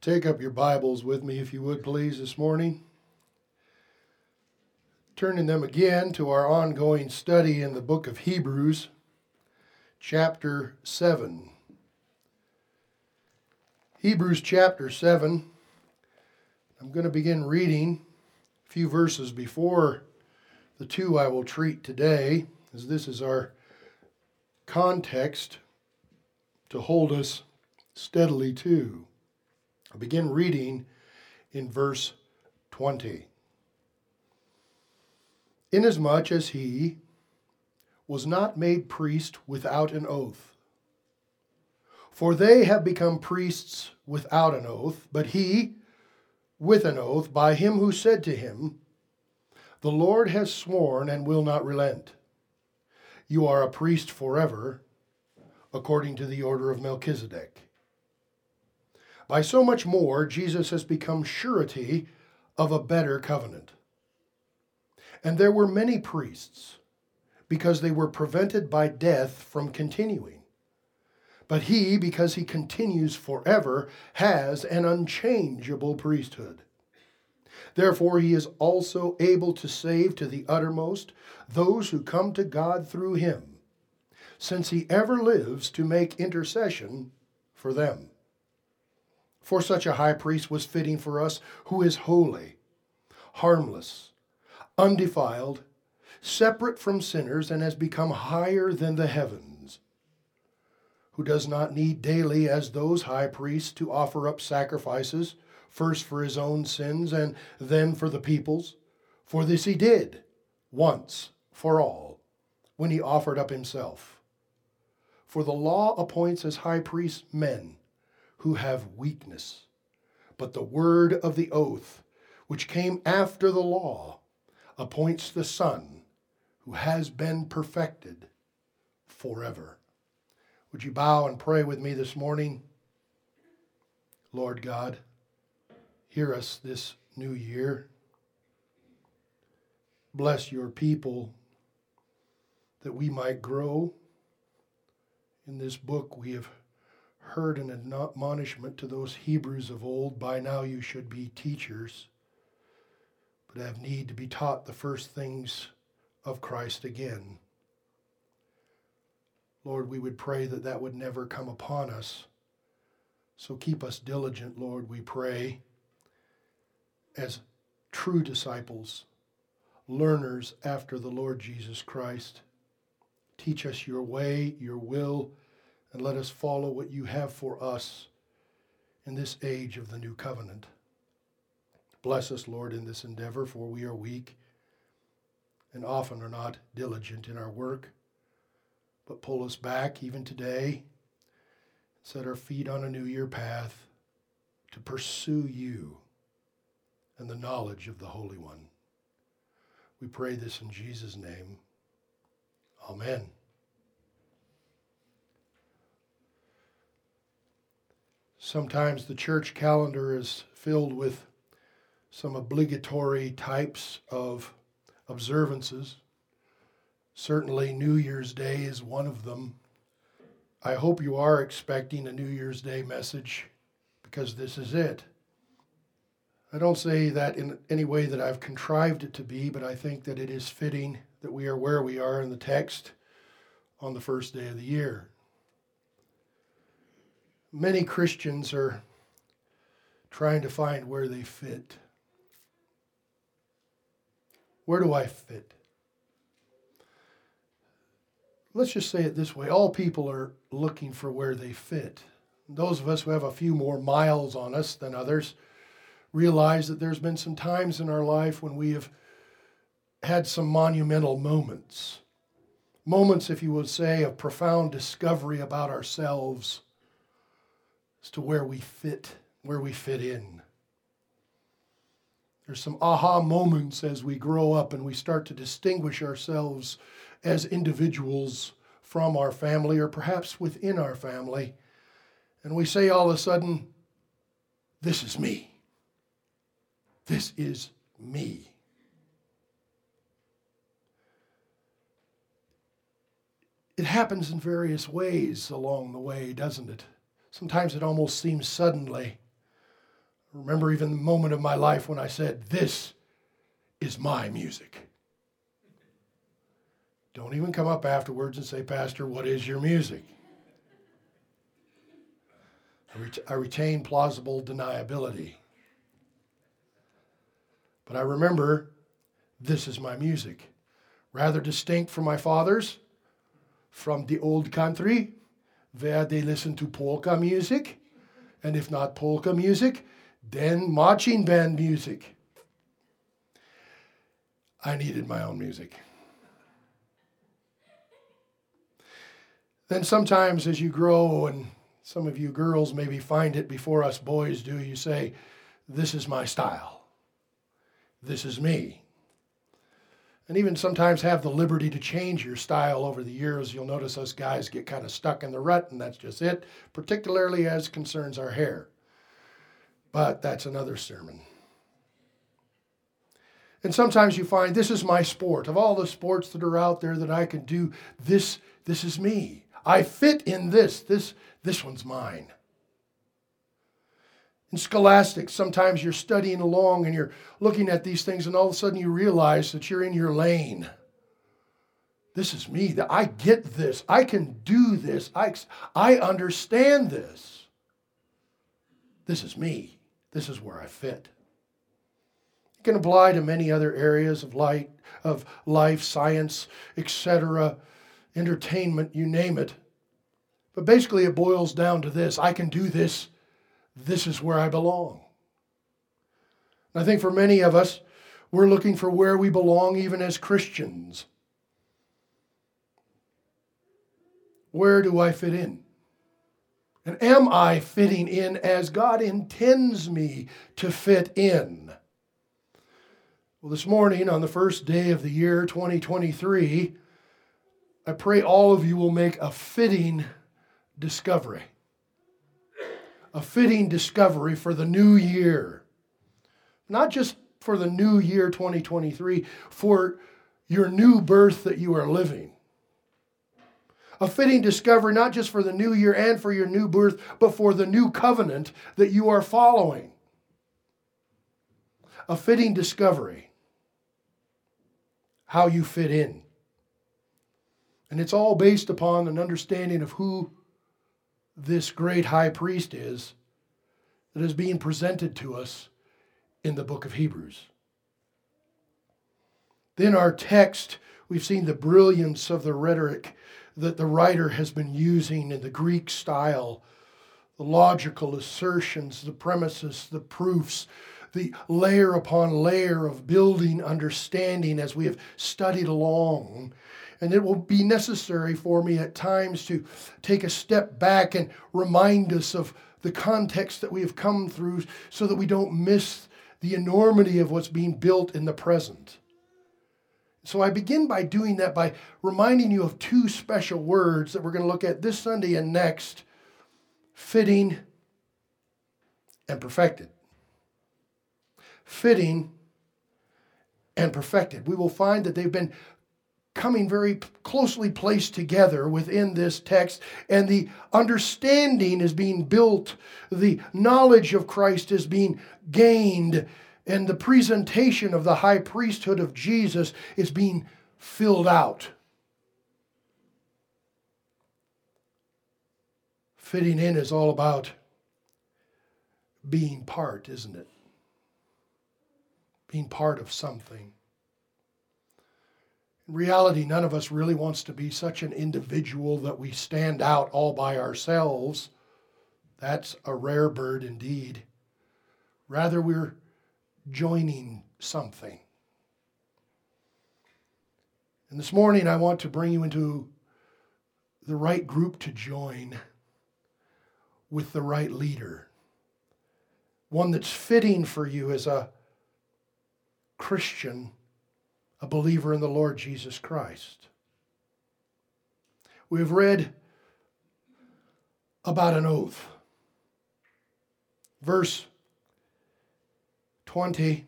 Take up your Bibles with me, if you would, please, this morning. Turning them again to our ongoing study in the book of Hebrews, chapter 7. Hebrews chapter 7. I'm going to begin reading a few verses before the two I will treat today, as this is our context to hold us steadily to. I begin reading in verse 20. Inasmuch as he was not made priest without an oath, for they have become priests without an oath, but he with an oath by him who said to him, The Lord has sworn and will not relent. You are a priest forever, according to the order of Melchizedek. By so much more, Jesus has become surety of a better covenant. And there were many priests, because they were prevented by death from continuing. But he, because he continues forever, has an unchangeable priesthood. Therefore, he is also able to save to the uttermost those who come to God through him, since he ever lives to make intercession for them. For such a high priest was fitting for us, who is holy, harmless, undefiled, separate from sinners, and has become higher than the heavens, who does not need daily, as those high priests, to offer up sacrifices, first for his own sins and then for the people's. For this he did, once for all, when he offered up himself. For the law appoints as high priests men who have weakness. But the word of the oath, which came after the law, appoints the Son who has been perfected forever. Would you bow and pray with me this morning? Lord God, hear us this new year. Bless your people that we might grow. In this book, we have heard an admonishment to those Hebrews of old by now you should be teachers, but have need to be taught the first things of Christ again. Lord, we would pray that that would never come upon us. So keep us diligent, Lord, we pray, as true disciples, learners after the Lord Jesus Christ. Teach us your way, your will, and let us follow what you have for us in this age of the new covenant. Bless us, Lord, in this endeavor, for we are weak and often are not diligent in our work. But pull us back even today, set our feet on a new year path to pursue you and the knowledge of the Holy One. We pray this in Jesus' name. Amen. Sometimes the church calendar is filled with some obligatory types of observances. Certainly, New Year's Day is one of them. I hope you are expecting a New Year's Day message because this is it. I don't say that in any way that I've contrived it to be, but I think that it is fitting that we are where we are in the text on the first day of the year many Christians are trying to find where they fit. Where do I fit? Let's just say it this way all people are looking for where they fit. Those of us who have a few more miles on us than others realize that there's been some times in our life when we have had some monumental moments. Moments, if you would say, of profound discovery about ourselves as to where we fit, where we fit in. There's some aha moments as we grow up and we start to distinguish ourselves as individuals from our family or perhaps within our family. And we say all of a sudden, This is me. This is me. It happens in various ways along the way, doesn't it? Sometimes it almost seems suddenly. I remember even the moment of my life when I said, This is my music. Don't even come up afterwards and say, Pastor, what is your music? I, ret- I retain plausible deniability. But I remember this is my music. Rather distinct from my father's, from the old country, where they listen to polka music, and if not polka music, then marching band music. I needed my own music. Then sometimes as you grow, and some of you girls maybe find it before us boys do, you say, This is my style. This is me. And even sometimes have the liberty to change your style over the years. You'll notice us guys get kind of stuck in the rut, and that's just it, particularly as concerns our hair. But that's another sermon. And sometimes you find this is my sport. Of all the sports that are out there that I can do, this, this is me. I fit in this. This, this one's mine. In scholastics, sometimes you're studying along and you're looking at these things, and all of a sudden you realize that you're in your lane. This is me. That I get this. I can do this. I, I understand this. This is me. This is where I fit. It can apply to many other areas of light, of life, science, etc., entertainment, you name it. But basically, it boils down to this I can do this. This is where I belong. And I think for many of us, we're looking for where we belong even as Christians. Where do I fit in? And am I fitting in as God intends me to fit in? Well, this morning, on the first day of the year 2023, I pray all of you will make a fitting discovery. A fitting discovery for the new year. Not just for the new year 2023, for your new birth that you are living. A fitting discovery, not just for the new year and for your new birth, but for the new covenant that you are following. A fitting discovery how you fit in. And it's all based upon an understanding of who this great high priest is that is being presented to us in the book of Hebrews. Then, our text, we've seen the brilliance of the rhetoric that the writer has been using in the Greek style, the logical assertions, the premises, the proofs, the layer upon layer of building understanding as we have studied along. And it will be necessary for me at times to take a step back and remind us of the context that we have come through so that we don't miss the enormity of what's being built in the present. So I begin by doing that by reminding you of two special words that we're going to look at this Sunday and next fitting and perfected fitting, and perfected. We will find that they've been coming very closely placed together within this text, and the understanding is being built, the knowledge of Christ is being gained, and the presentation of the high priesthood of Jesus is being filled out. Fitting in is all about being part, isn't it? being part of something. Reality, none of us really wants to be such an individual that we stand out all by ourselves. That's a rare bird indeed. Rather, we're joining something. And this morning, I want to bring you into the right group to join with the right leader. One that's fitting for you as a Christian, a believer in the Lord Jesus Christ. We've read about an oath. Verse 20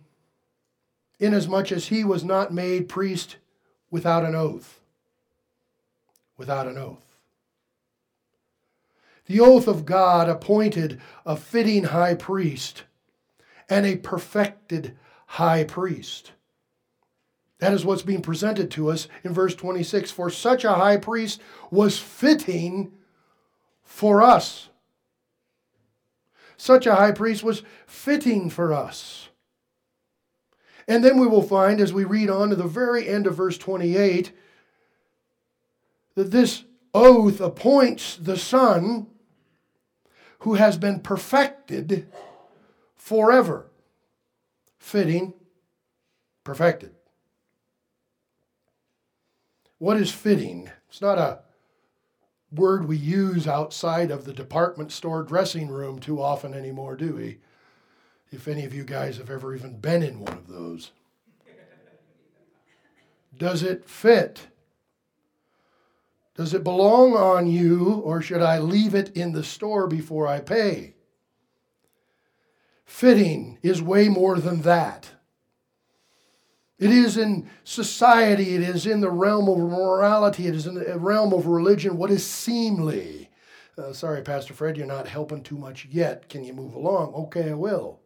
Inasmuch as he was not made priest without an oath. Without an oath. The oath of God appointed a fitting high priest and a perfected high priest. That is what's being presented to us in verse 26. For such a high priest was fitting for us. Such a high priest was fitting for us. And then we will find as we read on to the very end of verse 28 that this oath appoints the Son who has been perfected forever. Fitting, perfected. What is fitting? It's not a word we use outside of the department store dressing room too often anymore, do we? If any of you guys have ever even been in one of those. Does it fit? Does it belong on you, or should I leave it in the store before I pay? Fitting is way more than that. It is in society, it is in the realm of morality, it is in the realm of religion what is seemly. Uh, sorry, Pastor Fred, you're not helping too much yet. Can you move along? Okay, I will.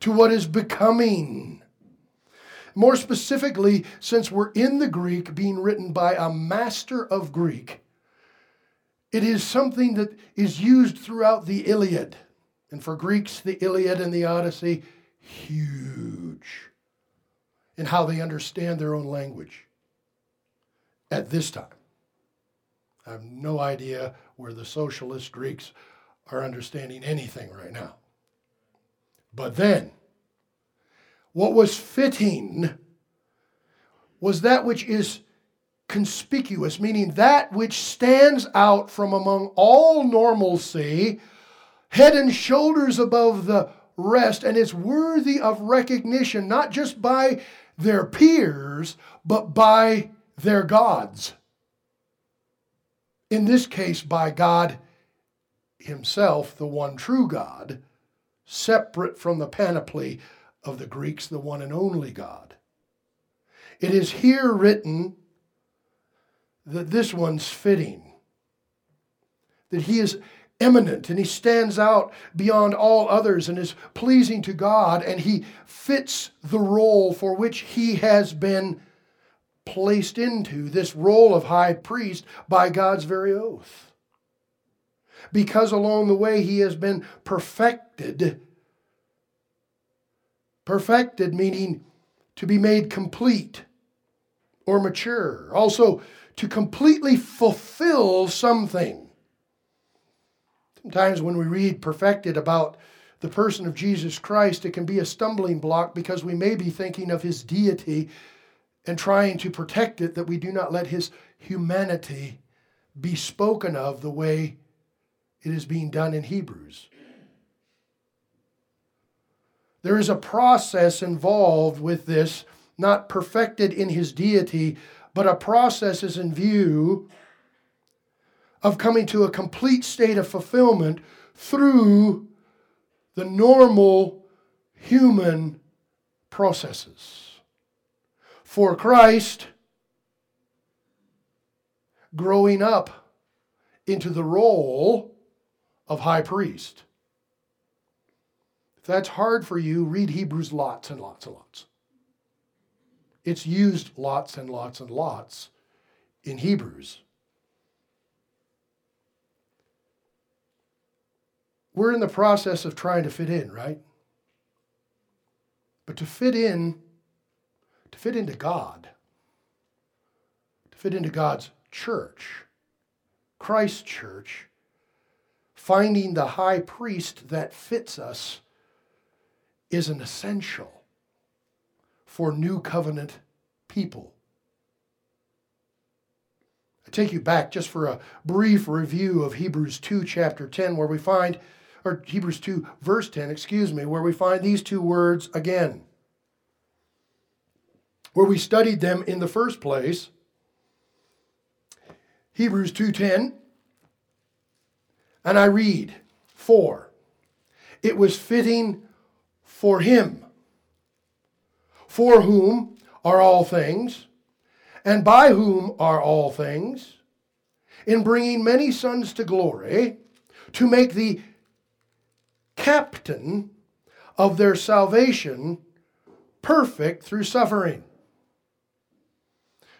To what is becoming. More specifically, since we're in the Greek being written by a master of Greek, it is something that is used throughout the Iliad. And for Greeks, the Iliad and the Odyssey, huge in how they understand their own language at this time. I have no idea where the socialist Greeks are understanding anything right now. But then, what was fitting was that which is conspicuous, meaning that which stands out from among all normalcy, head and shoulders above the rest, and is worthy of recognition, not just by their peers, but by their gods. In this case, by God Himself, the one true God, separate from the panoply of the Greeks, the one and only God. It is here written that this one's fitting, that he is eminent and he stands out beyond all others and is pleasing to God and he fits the role for which he has been placed into this role of high priest by God's very oath. Because along the way he has been perfected Perfected meaning to be made complete or mature. Also, to completely fulfill something. Sometimes when we read perfected about the person of Jesus Christ, it can be a stumbling block because we may be thinking of his deity and trying to protect it that we do not let his humanity be spoken of the way it is being done in Hebrews. There is a process involved with this, not perfected in his deity, but a process is in view of coming to a complete state of fulfillment through the normal human processes. For Christ, growing up into the role of high priest if that's hard for you, read Hebrews lots and lots and lots. It's used lots and lots and lots in Hebrews. We're in the process of trying to fit in, right? But to fit in, to fit into God, to fit into God's church, Christ's church, finding the high priest that fits us is an essential for new covenant people. I take you back just for a brief review of Hebrews 2, chapter 10, where we find, or Hebrews 2, verse 10, excuse me, where we find these two words again. Where we studied them in the first place. Hebrews 2:10 and I read 4 It was fitting for him, for whom are all things, and by whom are all things, in bringing many sons to glory, to make the captain of their salvation perfect through suffering.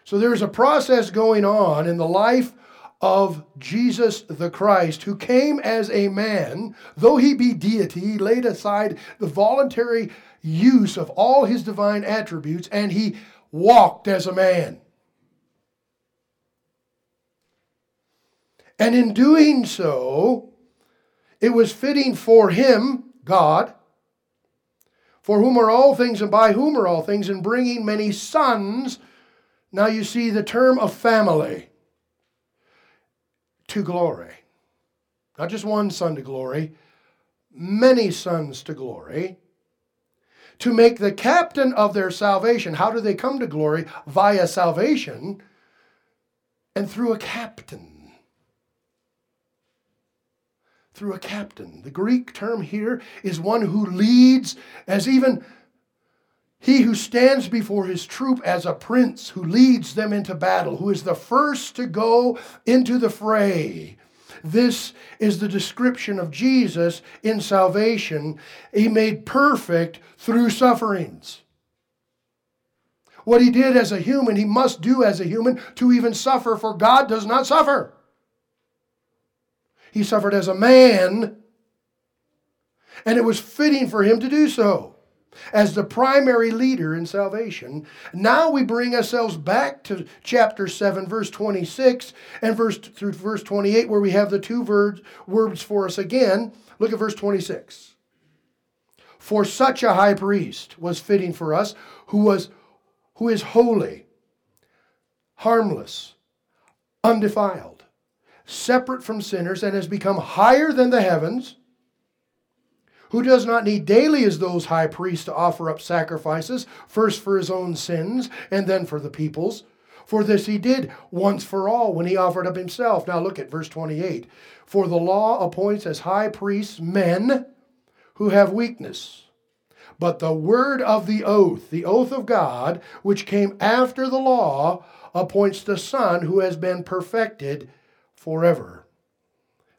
So there's a process going on in the life of Jesus the Christ, who came as a man, though he be deity, he laid aside the voluntary use of all his divine attributes and he walked as a man. And in doing so, it was fitting for him, God, for whom are all things and by whom are all things, and bringing many sons. Now you see the term of family to glory. Not just one son to glory, many sons to glory. To make the captain of their salvation. How do they come to glory? Via salvation and through a captain. Through a captain. The Greek term here is one who leads as even he who stands before his troop as a prince, who leads them into battle, who is the first to go into the fray. This is the description of Jesus in salvation. He made perfect through sufferings. What he did as a human, he must do as a human to even suffer, for God does not suffer. He suffered as a man, and it was fitting for him to do so as the primary leader in salvation. Now we bring ourselves back to chapter 7, verse 26, and verse through verse 28, where we have the two words, words for us again. Look at verse 26. For such a high priest was fitting for us, who was who is holy, harmless, undefiled, separate from sinners, and has become higher than the heavens who does not need daily as those high priests to offer up sacrifices, first for his own sins and then for the people's. For this he did once for all when he offered up himself. Now look at verse 28. For the law appoints as high priests men who have weakness. But the word of the oath, the oath of God, which came after the law, appoints the Son who has been perfected forever.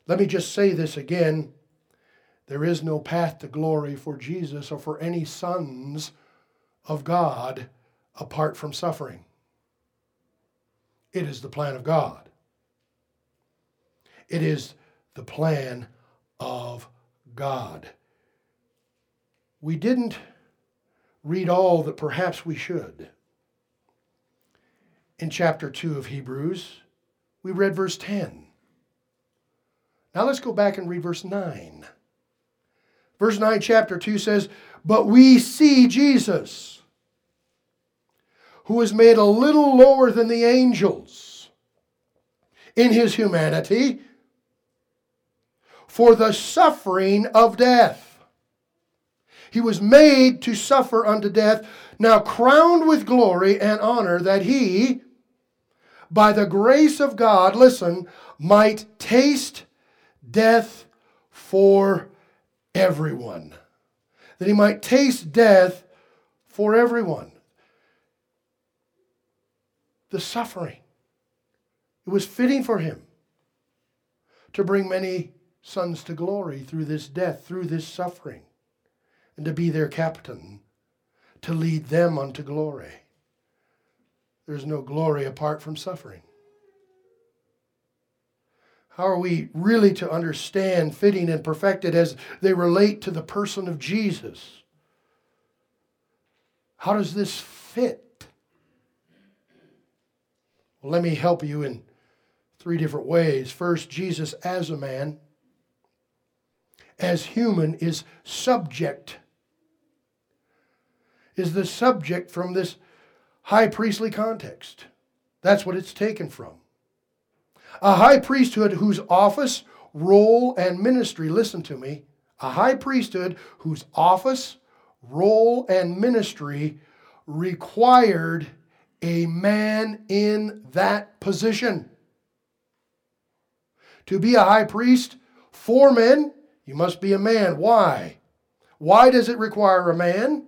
Let me just say this again there is no path to glory for Jesus or for any sons of God apart from suffering. It is the plan of God. It is the plan of God. We didn't read all that perhaps we should. In chapter 2 of Hebrews, we read verse 10. Now let's go back and read verse 9. Verse 9, chapter 2 says, But we see Jesus, who was made a little lower than the angels in his humanity for the suffering of death. He was made to suffer unto death, now crowned with glory and honor, that he, by the grace of God, listen, might taste death for everyone, that he might taste death for everyone. The suffering. It was fitting for him to bring many sons to glory through this death, through this suffering, and to be their captain, to lead them unto glory. There's no glory apart from suffering. How are we really to understand fitting and perfected as they relate to the person of Jesus? How does this fit? Well, let me help you in three different ways. First, Jesus as a man, as human, is subject, is the subject from this high priestly context. That's what it's taken from. A high priesthood whose office, role, and ministry, listen to me, a high priesthood whose office, role, and ministry required a man in that position. To be a high priest for men, you must be a man. Why? Why does it require a man?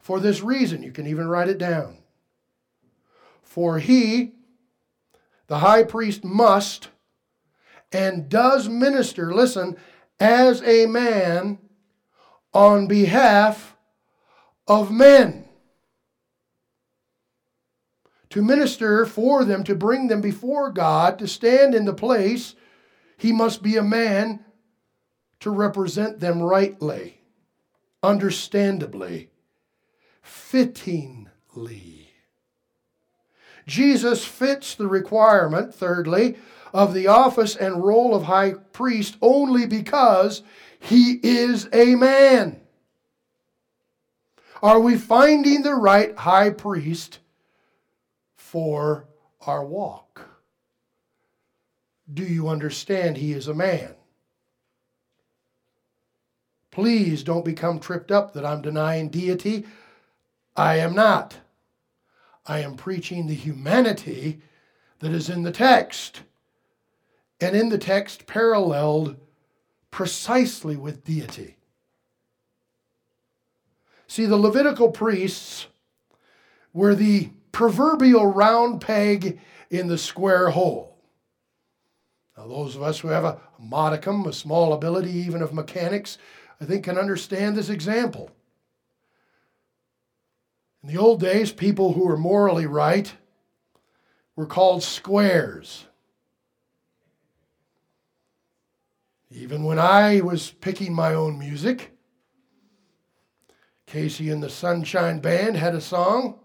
For this reason. You can even write it down. For he the high priest must and does minister, listen, as a man on behalf of men. To minister for them, to bring them before God, to stand in the place, he must be a man to represent them rightly, understandably, fittingly. Jesus fits the requirement, thirdly, of the office and role of high priest only because he is a man. Are we finding the right high priest for our walk? Do you understand he is a man? Please don't become tripped up that I'm denying deity. I am not. I am preaching the humanity that is in the text. And in the text, paralleled precisely with deity. See, the Levitical priests were the proverbial round peg in the square hole. Now, those of us who have a modicum, a small ability even of mechanics, I think can understand this example. In the old days, people who were morally right were called squares. Even when I was picking my own music, KC and the Sunshine Band had a song.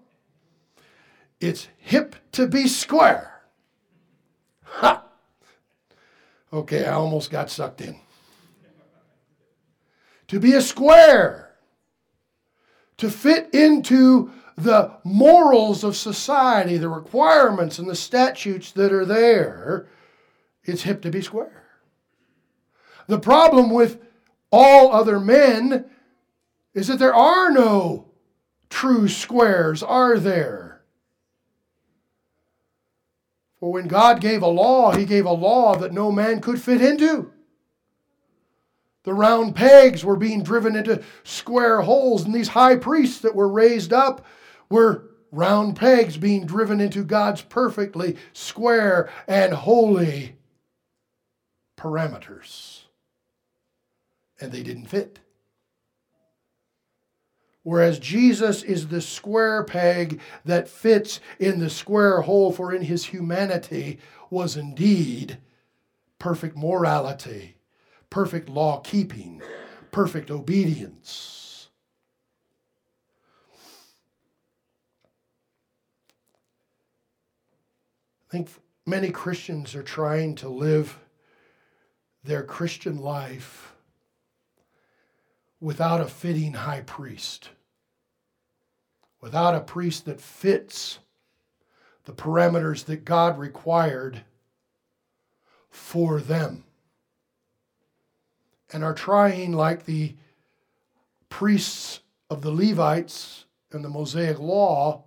It's hip to be square. Ha! Okay, I almost got sucked in. To be a square, to fit into the morals of society, the requirements and the statutes that are there, it's hip to be square. The problem with all other men is that there are no true squares, are there? For when God gave a law, He gave a law that no man could fit into. The round pegs were being driven into square holes, and these high priests that were raised up were round pegs being driven into God's perfectly square and holy parameters and they didn't fit. Whereas Jesus is the square peg that fits in the square hole, for in his humanity was indeed perfect morality, perfect law keeping, perfect obedience. I think many Christians are trying to live their Christian life without a fitting high priest, without a priest that fits the parameters that God required for them, and are trying, like the priests of the Levites and the Mosaic Law,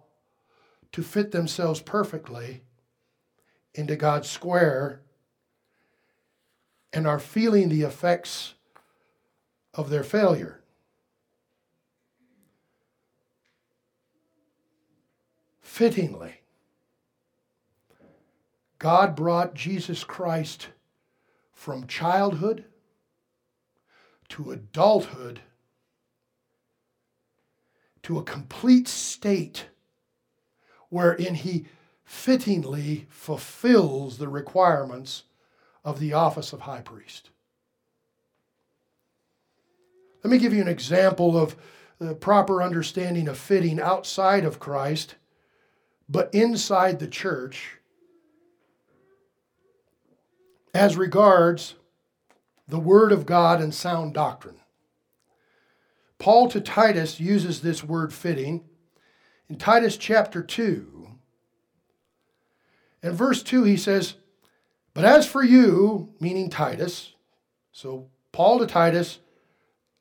to fit themselves perfectly into God's square and are feeling the effects of their failure. Fittingly, God brought Jesus Christ from childhood to adulthood to a complete state wherein he fittingly fulfills the requirements of the office of high priest. Let me give you an example of the proper understanding of fitting outside of Christ, but inside the church as regards the Word of God and sound doctrine. Paul to Titus uses this word fitting in Titus chapter 2. In verse 2, he says, But as for you, meaning Titus, so Paul to Titus,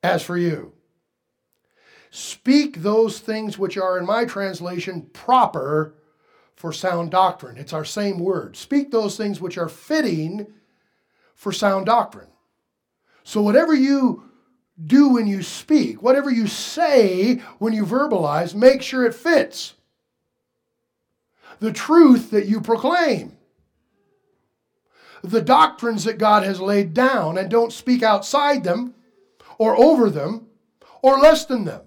as for you, speak those things which are in my translation proper for sound doctrine. It's our same word. Speak those things which are fitting for sound doctrine. So, whatever you do when you speak, whatever you say when you verbalize, make sure it fits the truth that you proclaim, the doctrines that God has laid down, and don't speak outside them or over them or less than them.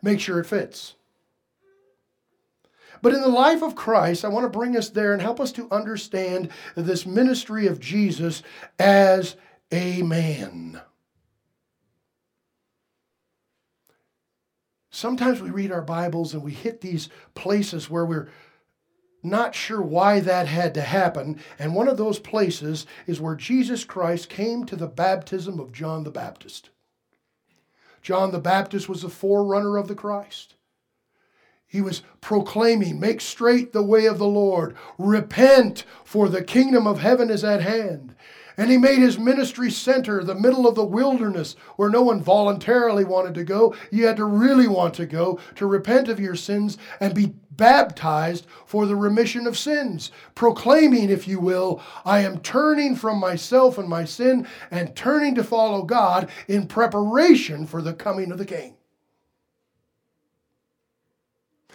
Make sure it fits. But in the life of Christ, I want to bring us there and help us to understand this ministry of Jesus as a man. Sometimes we read our Bibles and we hit these places where we're not sure why that had to happen. And one of those places is where Jesus Christ came to the baptism of John the Baptist. John the Baptist was the forerunner of the Christ. He was proclaiming, Make straight the way of the Lord, repent, for the kingdom of heaven is at hand. And he made his ministry center the middle of the wilderness where no one voluntarily wanted to go. You had to really want to go to repent of your sins and be baptized for the remission of sins, proclaiming, if you will, I am turning from myself and my sin and turning to follow God in preparation for the coming of the King.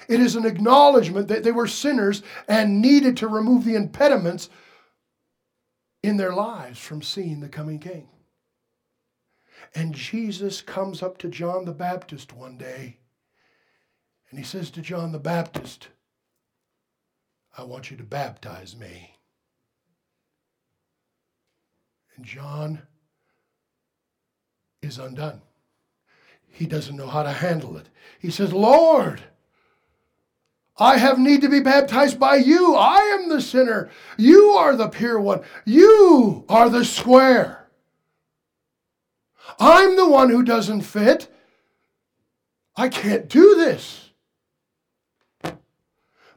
It is an acknowledgement that they were sinners and needed to remove the impediments in their lives from seeing the coming king. And Jesus comes up to John the Baptist one day and he says to John the Baptist, I want you to baptize me. And John is undone. He doesn't know how to handle it. He says, Lord, I have need to be baptized by you. I am the sinner. You are the pure one. You are the square. I'm the one who doesn't fit. I can't do this.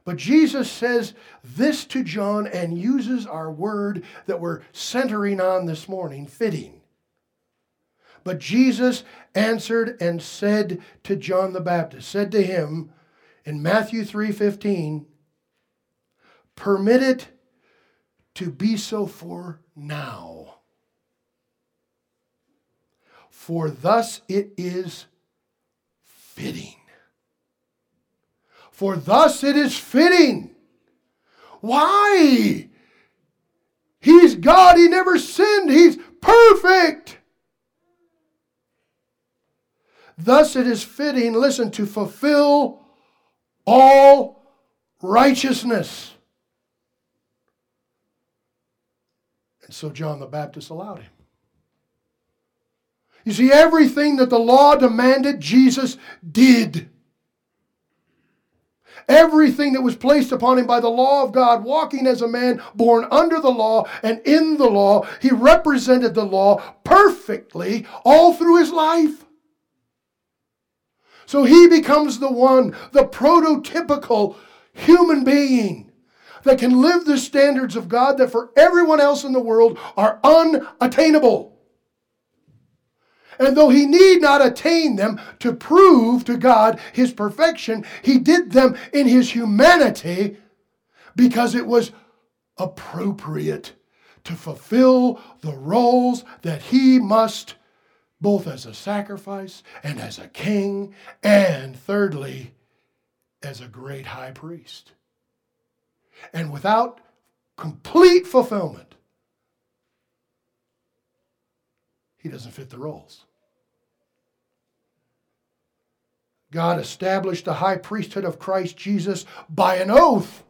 But Jesus says this to John and uses our word that we're centering on this morning fitting. But Jesus answered and said to John the Baptist, said to him, in Matthew 3:15, permit it to be so for now. For thus it is fitting. For thus it is fitting. Why? He's God. He never sinned. He's perfect. Thus it is fitting, listen, to fulfill all righteousness. And so John the Baptist allowed him. You see, everything that the law demanded, Jesus did. Everything that was placed upon him by the law of God, walking as a man born under the law and in the law, he represented the law perfectly all through his life. So he becomes the one, the prototypical human being that can live the standards of God that for everyone else in the world are unattainable. And though he need not attain them to prove to God his perfection, he did them in his humanity because it was appropriate to fulfill the roles that he must both as a sacrifice and as a king, and thirdly, as a great high priest. And without complete fulfillment, he doesn't fit the roles. God established the high priesthood of Christ Jesus by an oath.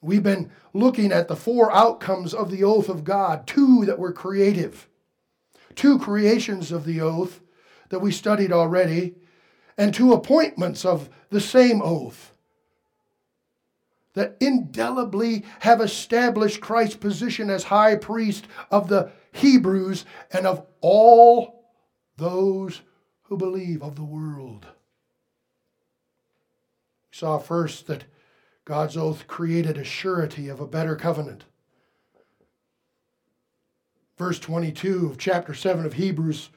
We've been looking at the four outcomes of the oath of God, two that were creative two creations of the oath that we studied already, and two appointments of the same oath that indelibly have established Christ's position as high priest of the Hebrews and of all those who believe of the world. We saw first that God's oath created a surety of a better covenant verse 22 of chapter 7 of Hebrews,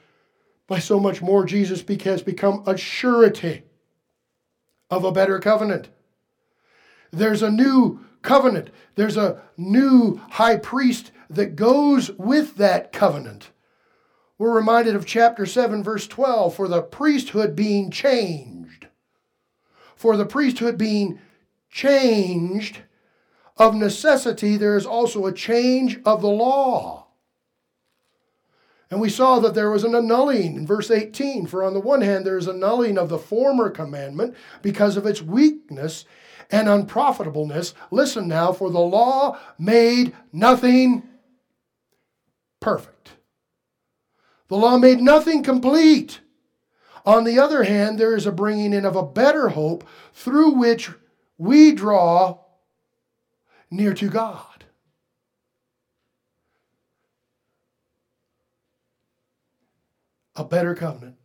by so much more Jesus has become a surety of a better covenant. There's a new covenant, there's a new high priest that goes with that covenant. We're reminded of chapter 7, verse 12 for the priesthood being changed. For the priesthood being changed, of necessity, there is also a change of the law. And we saw that there was an annulling in verse 18. For on the one hand, there is annulling of the former commandment because of its weakness and unprofitableness. Listen now, for the law made nothing perfect. The law made nothing complete. On the other hand, there is a bringing in of a better hope through which we draw near to God. A better covenant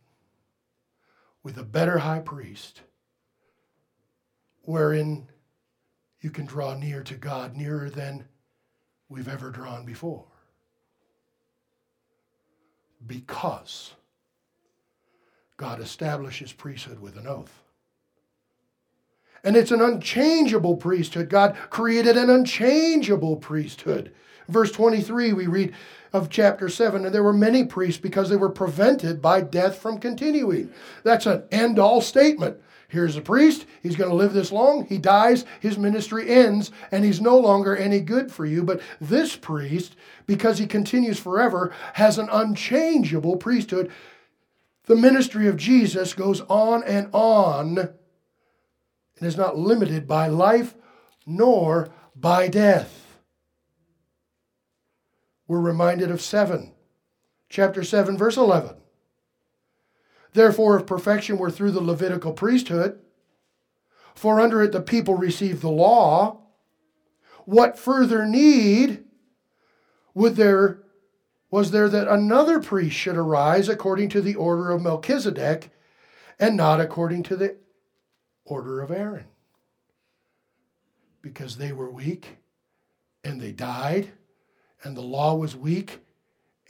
with a better high priest wherein you can draw near to God, nearer than we've ever drawn before. Because God establishes priesthood with an oath. And it's an unchangeable priesthood. God created an unchangeable priesthood. Verse 23, we read of chapter 7, and there were many priests because they were prevented by death from continuing. That's an end all statement. Here's a priest. He's going to live this long. He dies. His ministry ends, and he's no longer any good for you. But this priest, because he continues forever, has an unchangeable priesthood. The ministry of Jesus goes on and on and is not limited by life nor by death. We're reminded of 7, chapter 7, verse 11. Therefore, if perfection were through the Levitical priesthood, for under it the people received the law, what further need would there was there that another priest should arise according to the order of Melchizedek and not according to the order of Aaron? Because they were weak and they died, and the law was weak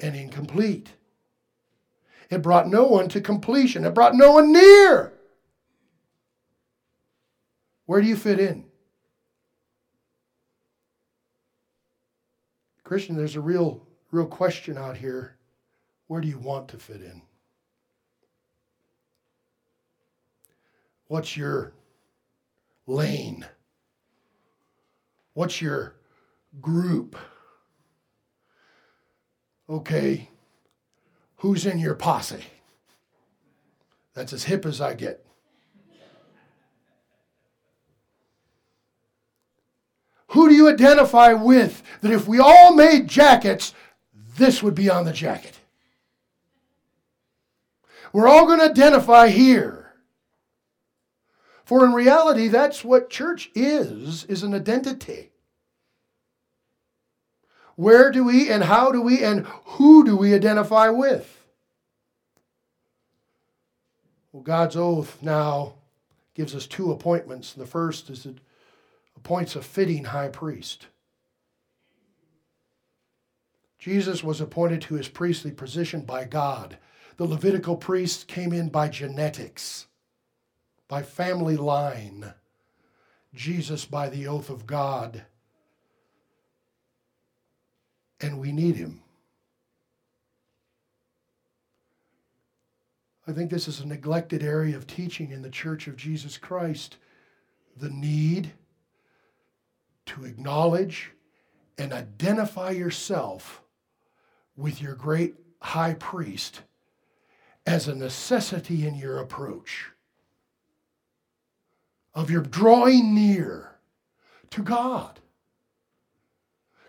and incomplete. It brought no one to completion, it brought no one near. Where do you fit in? Christian, there's a real, real question out here. Where do you want to fit in? What's your lane? What's your group? Okay, Who's in your posse? That's as hip as I get. Who do you identify with that if we all made jackets, this would be on the jacket? We're all going to identify here. For in reality, that's what church is, is an identity. Where do we and how do we and who do we identify with? Well, God's oath now gives us two appointments. The first is it appoints a fitting high priest. Jesus was appointed to his priestly position by God. The Levitical priests came in by genetics, by family line. Jesus by the oath of God and we need him. I think this is a neglected area of teaching in the Church of Jesus Christ the need to acknowledge and identify yourself with your great high priest as a necessity in your approach, of your drawing near to God.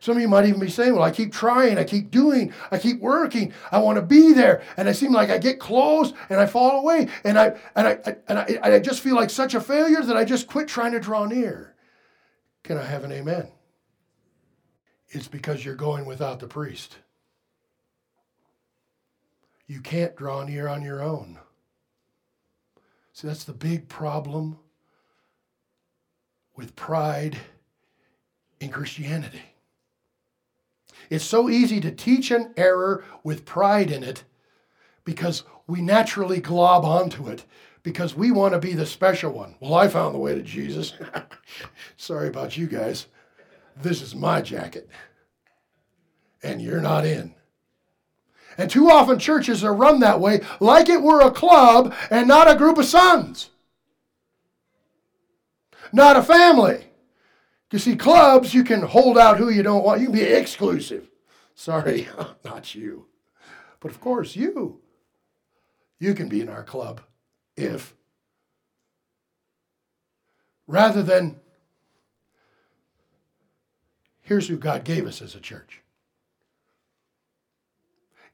Some of you might even be saying, Well, I keep trying, I keep doing, I keep working, I want to be there. And I seem like I get close and I fall away. And I and I and I, I just feel like such a failure that I just quit trying to draw near. Can I have an amen? It's because you're going without the priest. You can't draw near on your own. See, that's the big problem with pride in Christianity. It's so easy to teach an error with pride in it because we naturally glob onto it because we want to be the special one. Well, I found the way to Jesus. Sorry about you guys. This is my jacket. And you're not in. And too often churches are run that way like it were a club and not a group of sons, not a family. You see, clubs, you can hold out who you don't want. You can be exclusive. Sorry, not you. But of course, you, you can be in our club if, rather than, here's who God gave us as a church.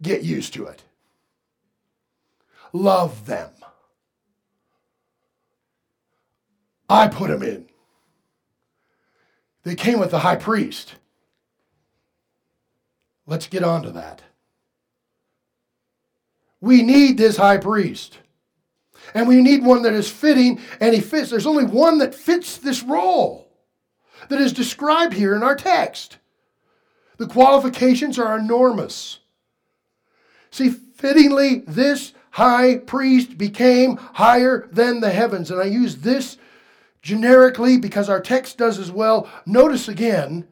Get used to it. Love them. I put them in. They came with the high priest. Let's get on to that. We need this high priest. And we need one that is fitting and he fits. There's only one that fits this role that is described here in our text. The qualifications are enormous. See, fittingly, this high priest became higher than the heavens. And I use this generically because our text does as well. Notice again,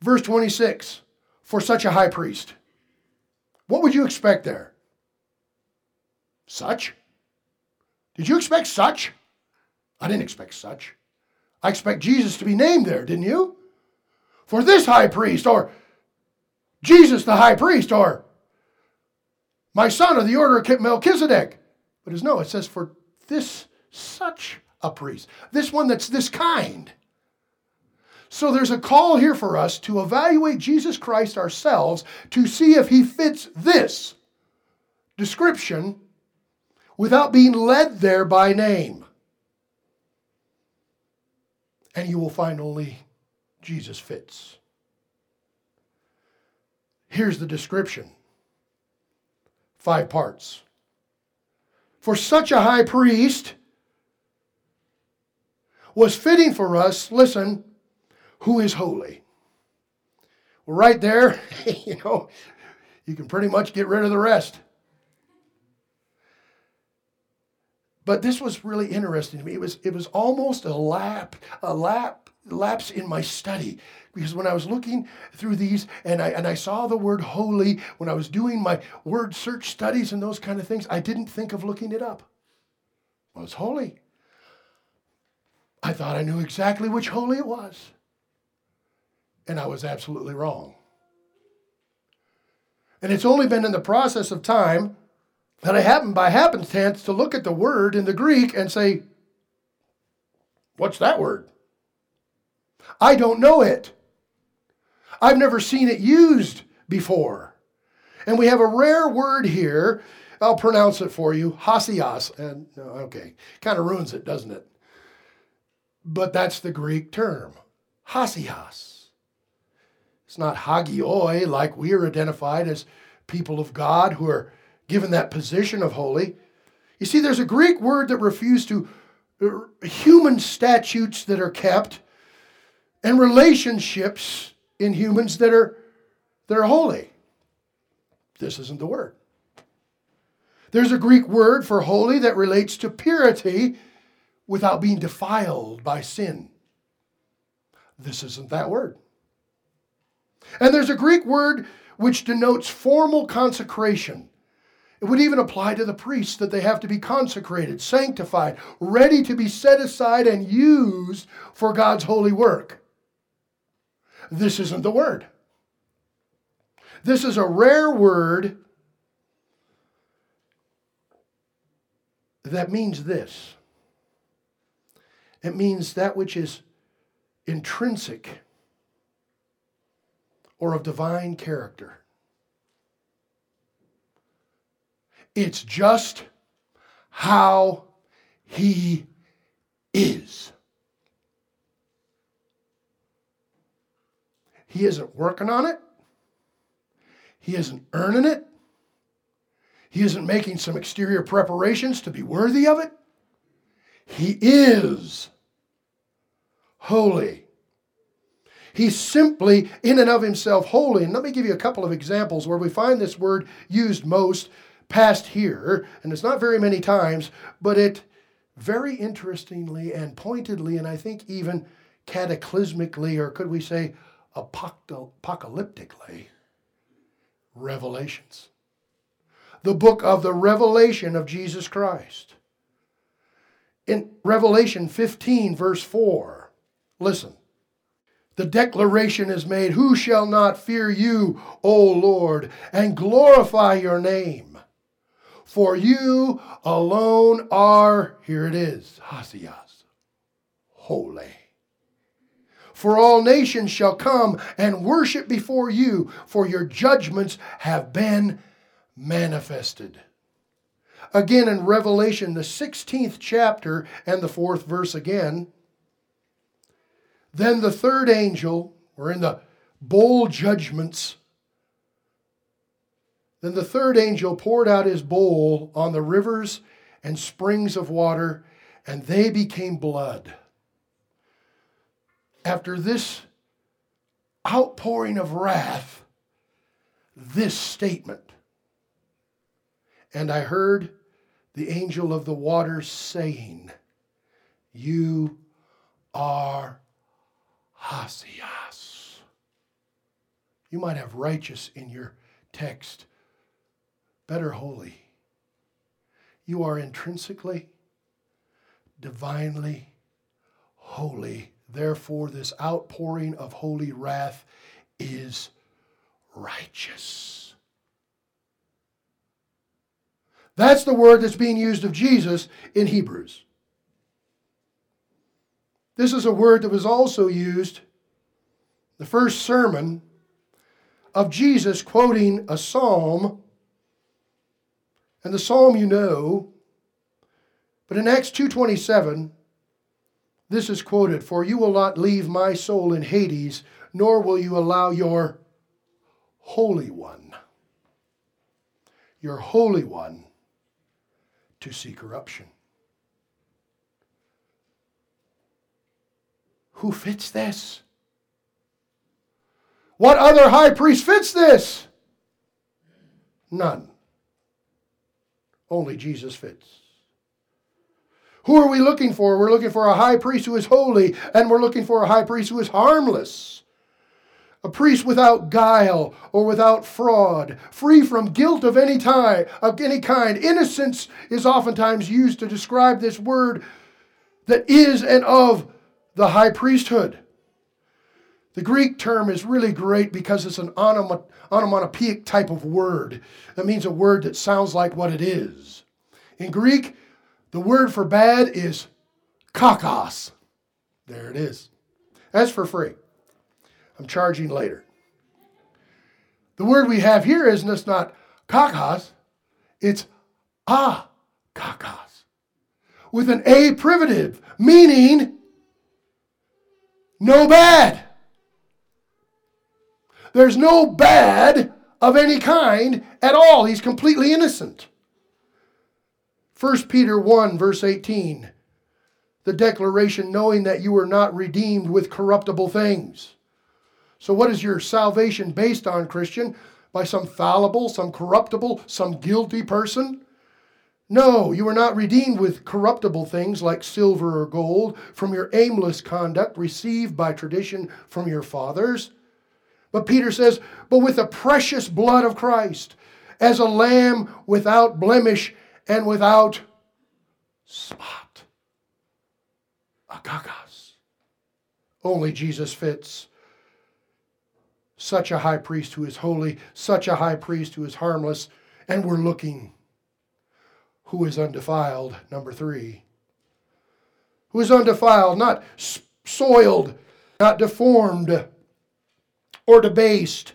verse 26 for such a high priest. What would you expect there? Such? Did you expect such? I didn't expect such. I expect Jesus to be named there, didn't you? For this high priest, or Jesus the high priest, or my son of the order of Melchizedek. But it's no, it says for this such a priest, this one that's this kind. So there's a call here for us to evaluate Jesus Christ ourselves to see if he fits this description without being led there by name. And you will find only Jesus fits. Here's the description five parts. For such a high priest was fitting for us, listen, who is holy. Well, right there, you know, you can pretty much get rid of the rest. But this was really interesting to me. It was it was almost a lap a lap lapse in my study because when I was looking through these and I and I saw the word holy when I was doing my word search studies and those kind of things, I didn't think of looking it up. Well, it's holy. I thought I knew exactly which holy it was and I was absolutely wrong. And it's only been in the process of time that I happened by happenstance to look at the word in the Greek and say, What's that word? I don't know it. I've never seen it used before. And we have a rare word here. I'll pronounce it for you, hasios. And okay, kind of ruins it, doesn't it? But that's the Greek term, hasios. It's not hagioi, like we are identified as people of God who are given that position of holy. You see, there's a Greek word that refers to uh, human statutes that are kept and relationships in humans that are, that are holy. This isn't the word. There's a Greek word for holy that relates to purity without being defiled by sin. This isn't that word. And there's a Greek word which denotes formal consecration. It would even apply to the priests that they have to be consecrated, sanctified, ready to be set aside and used for God's holy work. This isn't the word. This is a rare word that means this it means that which is intrinsic or of divine character. It's just how he is. He isn't working on it. He isn't earning it. He isn't making some exterior preparations to be worthy of it. He is holy. He's simply, in and of himself, holy. And let me give you a couple of examples where we find this word used most past here. And it's not very many times, but it very interestingly and pointedly, and I think even cataclysmically, or could we say apocalyptically, revelations. The book of the revelation of Jesus Christ. In Revelation 15, verse 4, listen. the declaration is made Who shall not fear you, O Lord, and glorify your name? For you alone are, here it is, Hasias, holy. For all nations shall come and worship before you, for your judgments have been manifested. Again in Revelation, the 16th chapter and the fourth verse again. Then the third angel, we're in the bowl judgments. Then the third angel poured out his bowl on the rivers and springs of water, and they became blood. After this outpouring of wrath, this statement. And I heard the angel of the waters saying, You are Hasias. You might have righteous in your text, better holy. You are intrinsically, divinely holy. Therefore, this outpouring of holy wrath is righteous. That's the word that's being used of Jesus in Hebrews. This is a word that was also used the first sermon of Jesus quoting a psalm. And the psalm you know, but in Acts 2:27 this is quoted, "For you will not leave my soul in Hades, nor will you allow your holy one, your holy one to see corruption." Who fits this? What other high priest fits this? None. Only Jesus fits. Who are we looking for? We're looking for a high priest who is holy, and we're looking for a high priest who is harmless. A priest without guile or without fraud, free from guilt of any time, of any kind. Innocence is oftentimes used to describe this word that is and of the high priesthood. The Greek term is really great because it's an onomatopoeic type of word. That means a word that sounds like what it is. In Greek, the word for bad is kakos. There it is. That's for free. I'm charging later. The word we have here is just not kakos, it's a kakos with an a privative, meaning no bad. There's no bad of any kind at all. He's completely innocent. 1 Peter 1, verse 18, the declaration knowing that you were not redeemed with corruptible things. So, what is your salvation based on, Christian? By some fallible, some corruptible, some guilty person? No, you were not redeemed with corruptible things like silver or gold from your aimless conduct received by tradition from your fathers. But Peter says, but with the precious blood of Christ, as a lamb without blemish and without spot. Akakos. Only Jesus fits. Such a high priest who is holy, such a high priest who is harmless, and we're looking who is undefiled, number three. Who is undefiled, not soiled, not deformed or debased,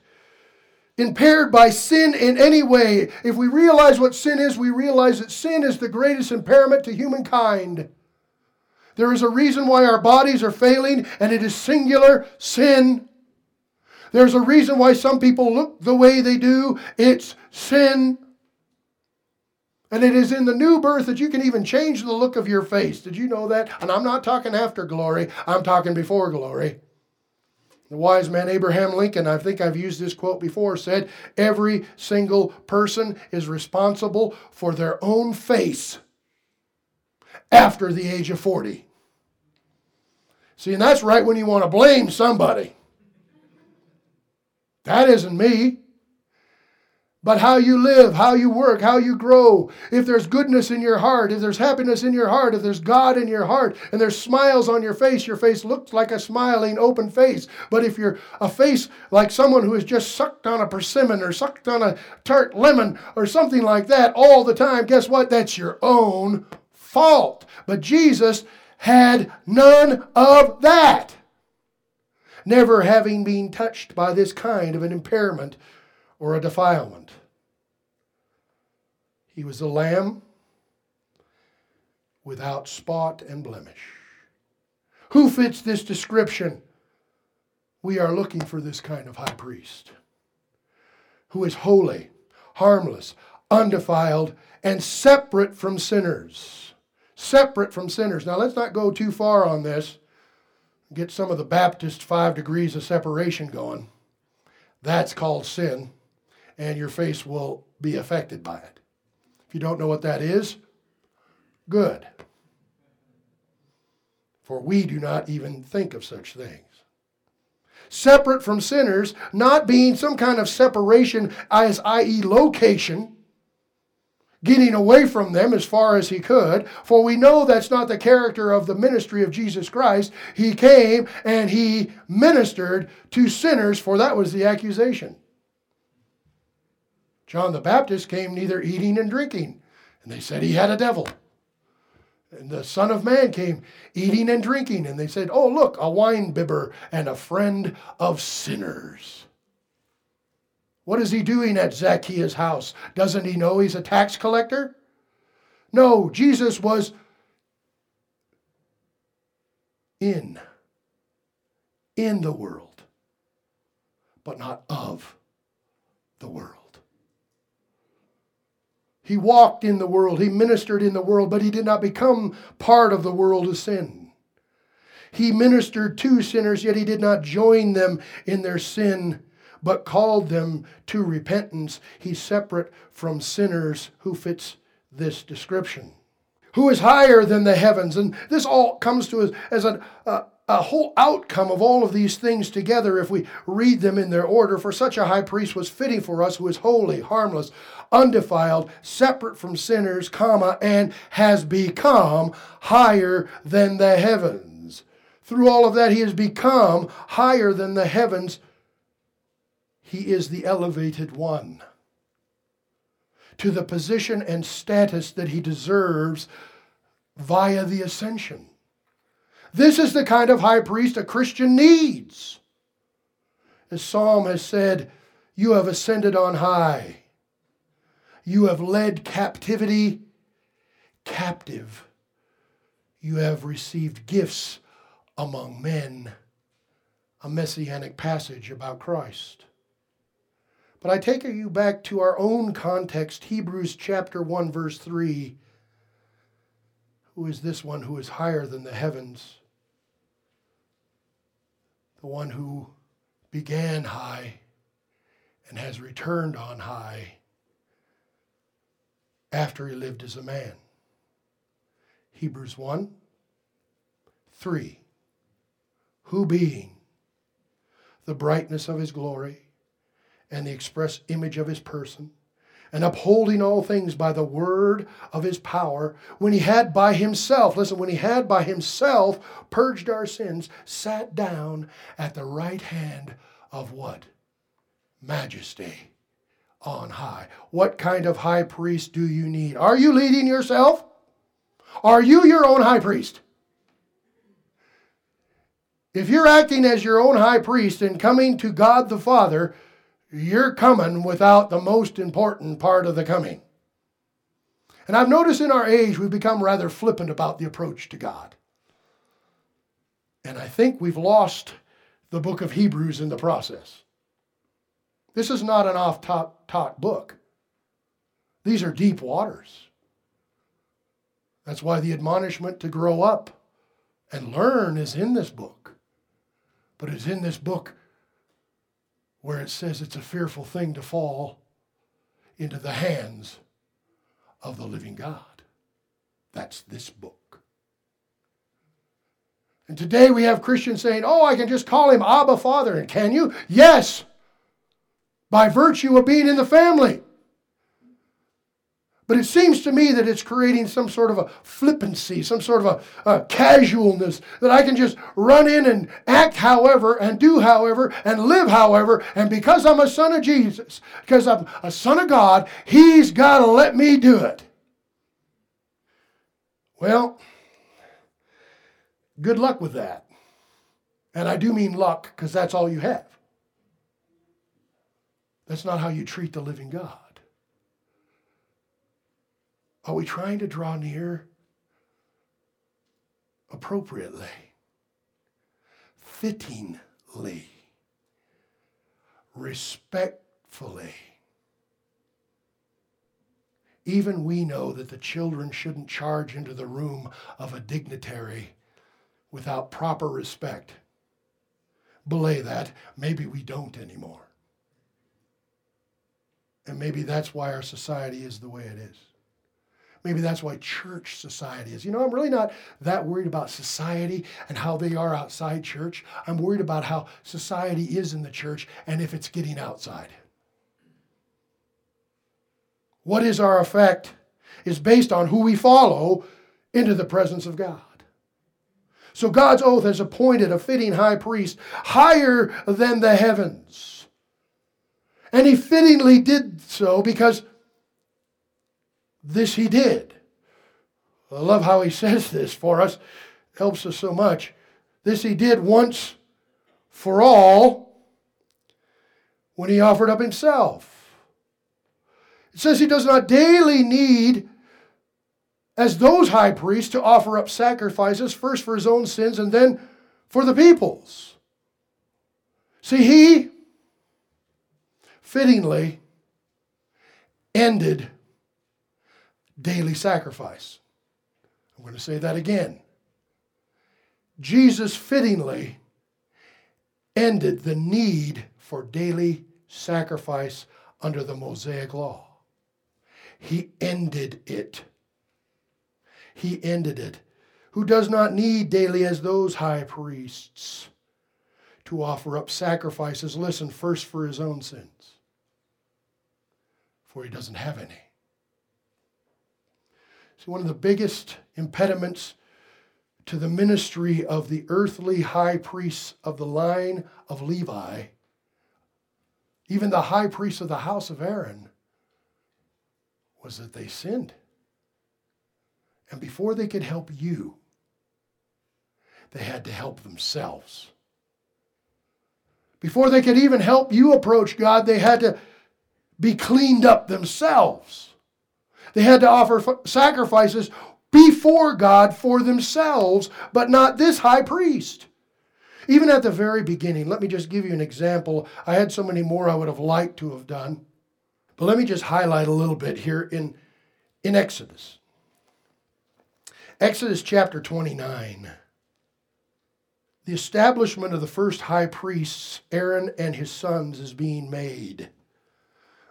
impaired by sin in any way. If we realize what sin is, we realize that sin is the greatest impairment to humankind. There is a reason why our bodies are failing, and it is singular sin. There's a reason why some people look the way they do. It's sin. And it is in the new birth that you can even change the look of your face. Did you know that? And I'm not talking after glory, I'm talking before glory. The wise man Abraham Lincoln, I think I've used this quote before, said, Every single person is responsible for their own face after the age of 40. See, and that's right when you want to blame somebody. That isn't me. But how you live, how you work, how you grow. If there's goodness in your heart, if there's happiness in your heart, if there's God in your heart, and there's smiles on your face, your face looks like a smiling, open face. But if you're a face like someone who has just sucked on a persimmon or sucked on a tart lemon or something like that all the time, guess what? That's your own fault. But Jesus had none of that. Never having been touched by this kind of an impairment or a defilement. He was a lamb without spot and blemish. Who fits this description? We are looking for this kind of high priest who is holy, harmless, undefiled, and separate from sinners. Separate from sinners. Now, let's not go too far on this. Get some of the Baptist five degrees of separation going. That's called sin and your face will be affected by it. If you don't know what that is, good. For we do not even think of such things. Separate from sinners, not being some kind of separation as i.e. location, getting away from them as far as he could, for we know that's not the character of the ministry of Jesus Christ. He came and he ministered to sinners, for that was the accusation. John the Baptist came neither eating and drinking, and they said he had a devil. And the Son of Man came eating and drinking, and they said, Oh, look, a wine bibber and a friend of sinners. What is he doing at Zacchaeus' house? Doesn't he know he's a tax collector? No, Jesus was in, in the world, but not of the world. He walked in the world, he ministered in the world, but he did not become part of the world of sin. He ministered to sinners, yet he did not join them in their sin, but called them to repentance. He's separate from sinners who fits this description. Who is higher than the heavens? And this all comes to us as a, a, uh, a whole outcome of all of these things together if we read them in their order. For such a high priest was fitting for us who is holy, harmless, undefiled, separate from sinners, comma, and has become higher than the heavens. Through all of that, he has become higher than the heavens. He is the elevated one to the position and status that he deserves via the ascension. This is the kind of high priest a Christian needs. As Psalm has said, You have ascended on high. You have led captivity captive. You have received gifts among men. A messianic passage about Christ. But I take you back to our own context, Hebrews chapter 1, verse 3. Who is this one who is higher than the heavens? The one who began high and has returned on high after he lived as a man. Hebrews 1 3. Who being the brightness of his glory and the express image of his person, and upholding all things by the word of his power, when he had by himself, listen, when he had by himself purged our sins, sat down at the right hand of what? Majesty on high. What kind of high priest do you need? Are you leading yourself? Are you your own high priest? If you're acting as your own high priest and coming to God the Father, you're coming without the most important part of the coming. And I've noticed in our age we've become rather flippant about the approach to God. And I think we've lost the book of Hebrews in the process. This is not an off top taught book, these are deep waters. That's why the admonishment to grow up and learn is in this book. But it's in this book where it says it's a fearful thing to fall into the hands of the living God. That's this book. And today we have Christians saying, oh, I can just call him Abba Father. And can you? Yes, by virtue of being in the family. But it seems to me that it's creating some sort of a flippancy, some sort of a, a, casualness that I can just run in and act however and do however and live however. And because I'm a son of Jesus, because I'm a son of God, He's got to let me do it. Well, good luck with that. And I do mean luck because that's all you have. That's not how you treat the living God. Are we trying to draw near appropriately, fittingly, respectfully? Even we know that the children shouldn't charge into the room of a dignitary without proper respect. Belay that, maybe we don't anymore. And maybe that's why our society is the way it is. Maybe that's why church society is. You know, I'm really not that worried about society and how they are outside church. I'm worried about how society is in the church and if it's getting outside. What is our effect is based on who we follow into the presence of God. So God's oath has appointed a fitting high priest higher than the heavens. And he fittingly did so because this he did. I love how he says this for us, helps us so much. This he did once for all when he offered up himself. It says he does not daily need, as those high priests, to offer up sacrifices, first for his own sins and then for the people's. See, he fittingly ended daily sacrifice. I'm going to say that again. Jesus fittingly ended the need for daily sacrifice under the Mosaic law. He ended it. He ended it. Who does not need daily as those high priests to offer up sacrifices, listen, first for his own sins, for he doesn't have any. See, one of the biggest impediments to the ministry of the earthly high priests of the line of Levi, even the high priests of the house of Aaron, was that they sinned. And before they could help you, they had to help themselves. Before they could even help you approach God, they had to be cleaned up themselves. They had to offer f- sacrifices before God for themselves, but not this high priest. Even at the very beginning, let me just give you an example. I had so many more I would have liked to have done. But let me just highlight a little bit here in, in Exodus. Exodus chapter 29. The establishment of the first high priests, Aaron and his sons, is being made.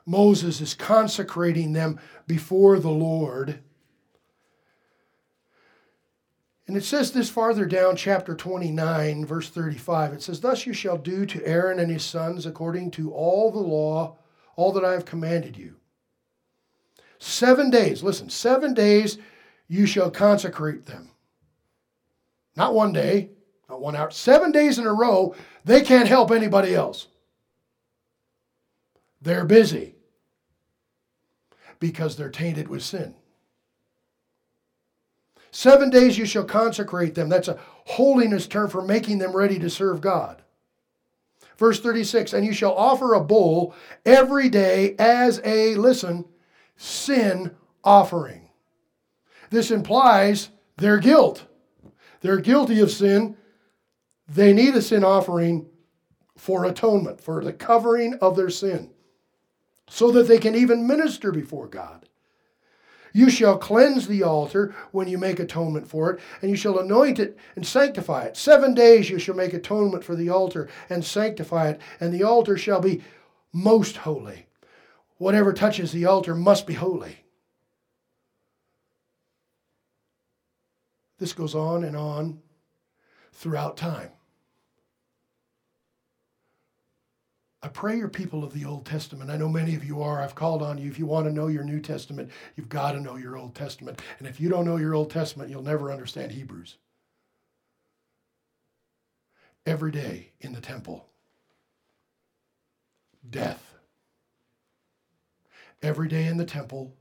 Moses is consecrating them before the Lord. And it says this farther down, chapter 29, verse 35. It says, Thus you shall do to Aaron and his sons according to all the law all that I have commanded you. Seven days, listen, seven days you shall consecrate them. Not one day, not one hour, seven days in a row, they can't help anybody else. They're busy because they're tainted with sin. Seven days you shall consecrate them. That's a holiness term for making them ready to serve God. Verse 36 And you shall offer a bull every day as a, listen, sin offering. This implies their guilt. They're guilty of sin. They need a sin offering for atonement, for the covering of their sin, so that they can even minister before God. You shall cleanse the altar when you make atonement for it, and you shall anoint it and sanctify it. Seven days you shall make atonement for the altar and sanctify it, and the altar shall be most holy. Whatever touches the altar must be holy. This goes on and on throughout time. I pray you're people of the Old Testament. I know many of you are. I've called on you. If you want to know your New Testament, you've got to know your Old Testament. And if you don't know your Old Testament, you'll never understand Hebrews. Every day in the temple, death. Every day in the temple,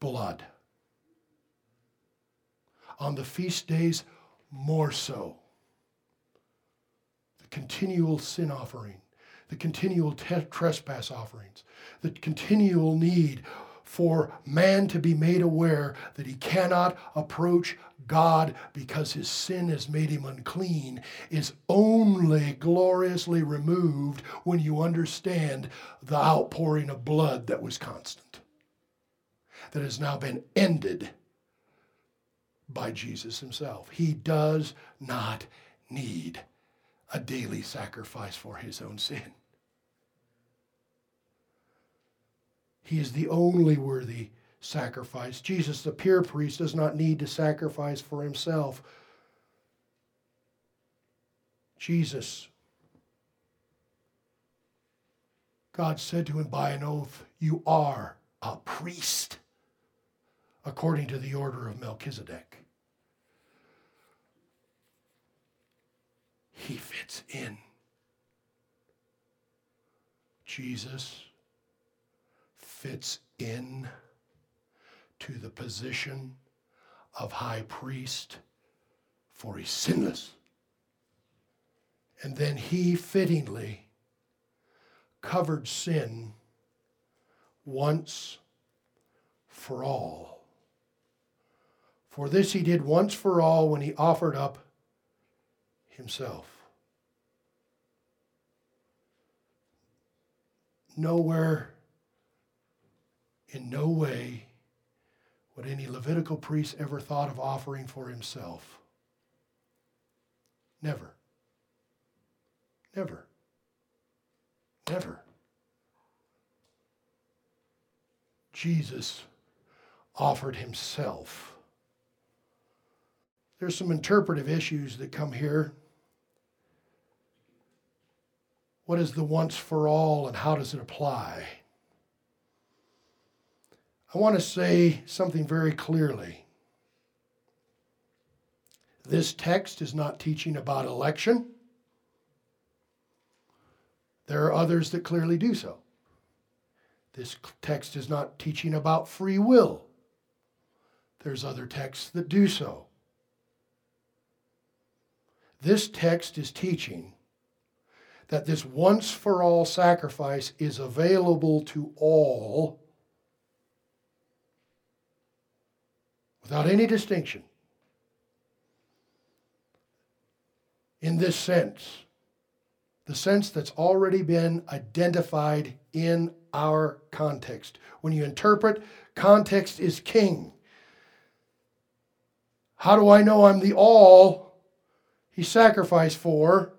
blood. On the feast days, more so. The continual sin offering the continual te- trespass offerings, the continual need for man to be made aware that he cannot approach God because his sin has made him unclean is only gloriously removed when you understand the outpouring of blood that was constant, that has now been ended by Jesus himself. He does not need a daily sacrifice for his own sin. He is the only worthy sacrifice. Jesus, the pure priest, does not need to sacrifice for himself. Jesus, God said to him by an oath, You are a priest according to the order of Melchizedek. He fits in. Jesus fits in to the position of high priest, for he's sinless. And then he fittingly covered sin once for all. For this he did once for all when he offered up himself. Nowhere in no way would any Levitical priest ever thought of offering for himself. Never. Never. Never. Jesus offered himself. There's some interpretive issues that come here. What is the once for all and how does it apply? I want to say something very clearly. This text is not teaching about election. There are others that clearly do so. This text is not teaching about free will. There's other texts that do so. This text is teaching that this once for all sacrifice is available to all without any distinction. In this sense, the sense that's already been identified in our context. When you interpret, context is king. How do I know I'm the all he sacrificed for?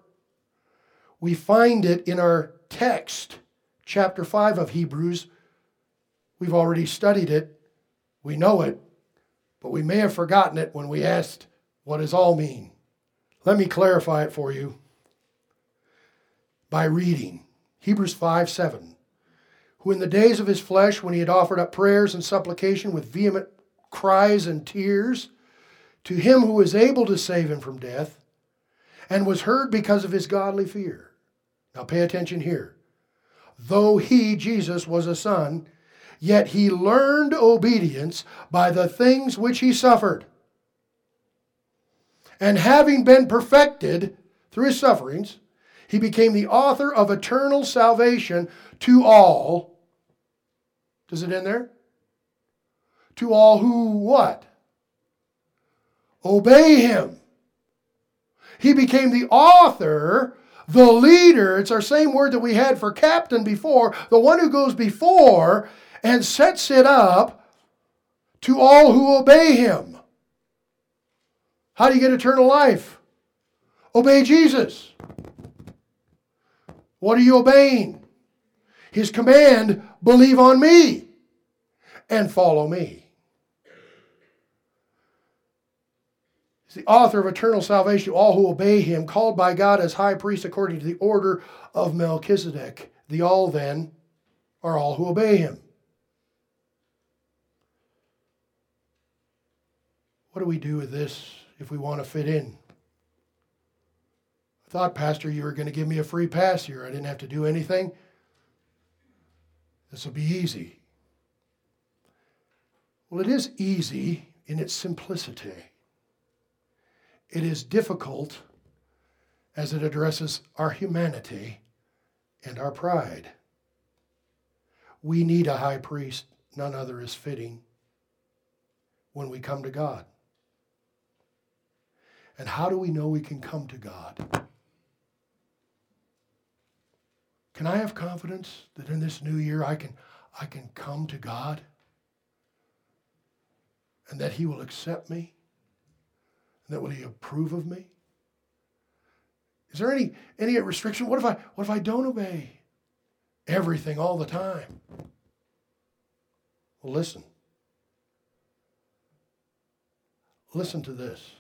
We find it in our text, chapter 5 of Hebrews. We've already studied it, we know it but we may have forgotten it when we asked, What does all mean? Let me clarify it for you by reading Hebrews 5 7. Who in the days of his flesh, when he had offered up prayers and supplication with vehement cries and tears, to him who was able to save him from death, and was heard because of his godly fear. Now pay attention here. Though he, Jesus, was a son, Yet he learned obedience by the things which he suffered. And having been perfected through his sufferings, he became the author of eternal salvation to all. Does it end there? To all who what? Obey him. He became the author, the leader. It's our same word that we had for captain before, the one who goes before and sets it up to all who obey him. How do you get eternal life? Obey Jesus. What are you obeying? His command believe on me and follow me. He's the author of eternal salvation to all who obey him, called by God as high priest according to the order of Melchizedek. The all, then, are all who obey him. What do we do with this if we want to fit in? I thought, Pastor, you were going to give me a free pass here. I didn't have to do anything. This will be easy. Well, it is easy in its simplicity. It is difficult as it addresses our humanity and our pride. We need a high priest, none other is fitting when we come to God. And how do we know we can come to God? Can I have confidence that in this new year I can, I can come to God and that He will accept me and that will He approve of me? Is there any, any restriction? What if I what if I don't obey everything all the time? Well, listen. Listen to this.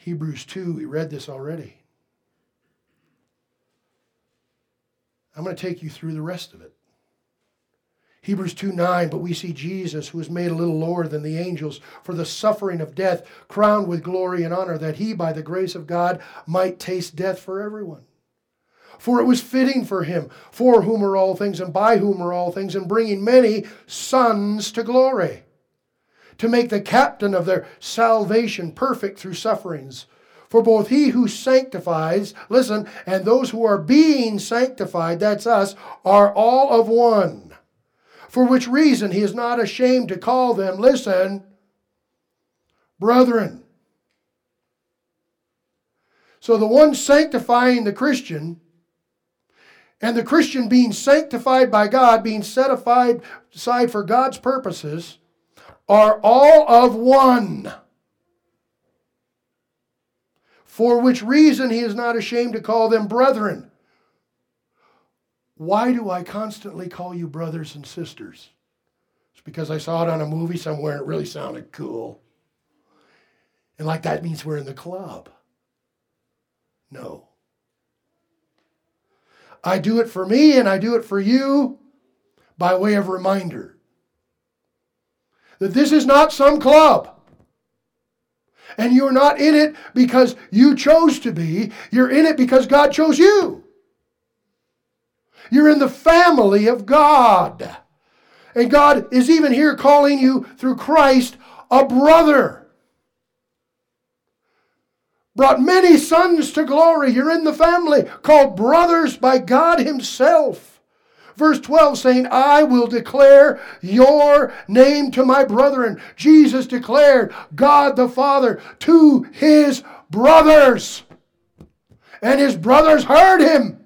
Hebrews 2, we read this already. I'm going to take you through the rest of it. Hebrews 2 9, but we see Jesus, who was made a little lower than the angels for the suffering of death, crowned with glory and honor, that he, by the grace of God, might taste death for everyone. For it was fitting for him, for whom are all things, and by whom are all things, and bringing many sons to glory, to make the captain of their salvation perfect through sufferings. For both he who sanctifies, listen, and those who are being sanctified, that's us, are all of one. For which reason he is not ashamed to call them, listen, brethren. So the one sanctifying the Christian, and the Christian being sanctified by God, being set aside for God's purposes, are all of one for which reason he is not ashamed to call them brethren. Why do I constantly call you brothers and sisters? It's because I saw it on a movie somewhere and it really sounded cool. And like that means we're in the club. No. I do it for me and I do it for you by way of reminder that this is not some club. And you're not in it because you chose to be, you're in it because God chose you. You're in the family of God. And God is even here calling you through Christ a brother. Brought many sons to glory. You're in the family, called brothers by God Himself. Verse 12 saying, I will declare your name to my brethren. Jesus declared God the Father to his brothers. And his brothers heard him.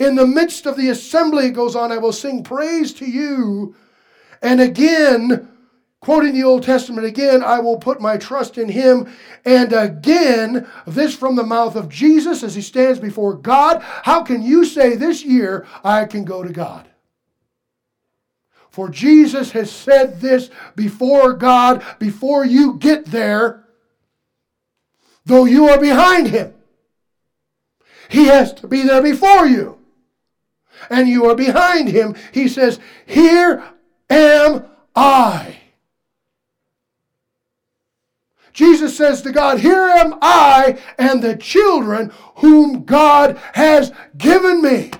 In the midst of the assembly, it goes on, I will sing praise to you. And again, Quoting the Old Testament again, I will put my trust in him. And again, this from the mouth of Jesus as he stands before God. How can you say this year, I can go to God? For Jesus has said this before God, before you get there, though you are behind him. He has to be there before you. And you are behind him. He says, Here am I. Jesus says to God, Here am I and the children whom God has given me.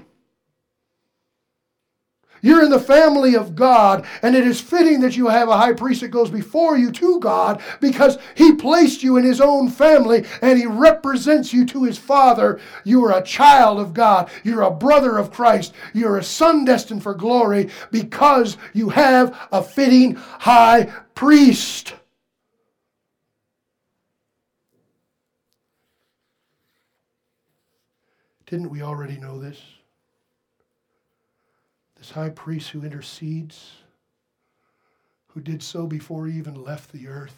You're in the family of God, and it is fitting that you have a high priest that goes before you to God because he placed you in his own family and he represents you to his Father. You are a child of God. You're a brother of Christ. You're a son destined for glory because you have a fitting high priest. Didn't we already know this? This high priest who intercedes, who did so before he even left the earth.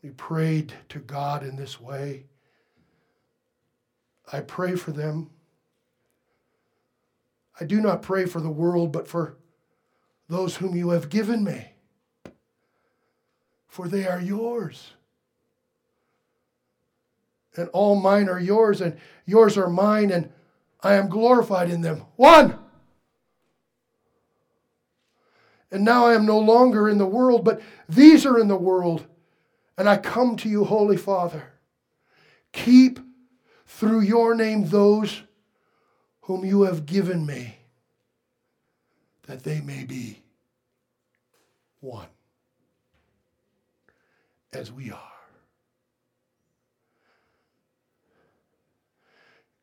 He prayed to God in this way. I pray for them. I do not pray for the world, but for those whom you have given me. for they are yours. And all mine are yours, and yours are mine, and I am glorified in them. One! And now I am no longer in the world, but these are in the world. And I come to you, Holy Father. Keep through your name those whom you have given me, that they may be one as we are.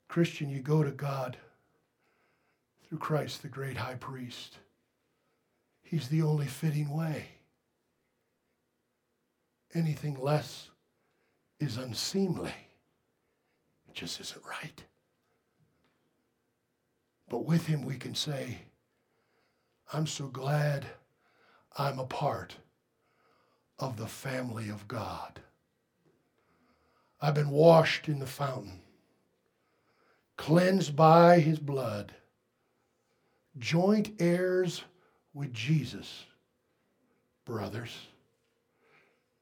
Christian, you go to God through Christ, the great high priest. He's the only fitting way. Anything less is unseemly. It just isn't right. But with him, we can say, I'm so glad I'm a part of the family of God. I've been washed in the fountain, cleansed by his blood, joint heirs with Jesus, brothers,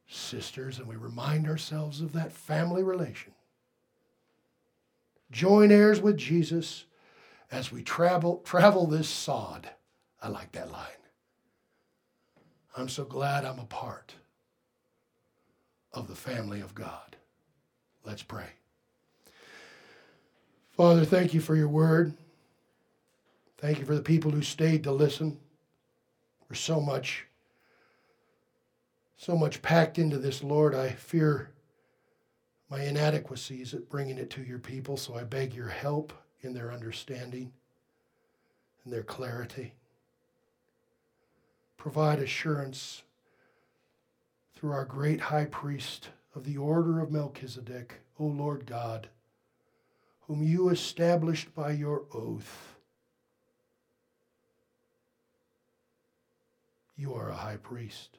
sisters, and we remind ourselves of that family relation. Join heirs with Jesus as we travel, travel this sod. I like that line. I'm so glad I'm a part of the family of God. Let's pray. Father, thank you for your word. Thank you for the people who stayed to listen. There's so much, so much packed into this, Lord. I fear my inadequacies at bringing it to your people, so I beg your help in their understanding and their clarity. Provide assurance through our great high priest of the order of Melchizedek, O Lord God, whom you established by your oath. You are a high priest,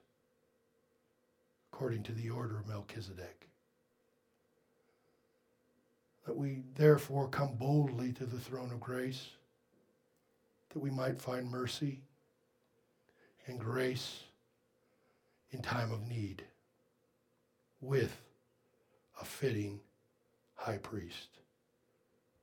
according to the order of Melchizedek. That we therefore come boldly to the throne of grace, that we might find mercy and grace in time of need with a fitting high priest.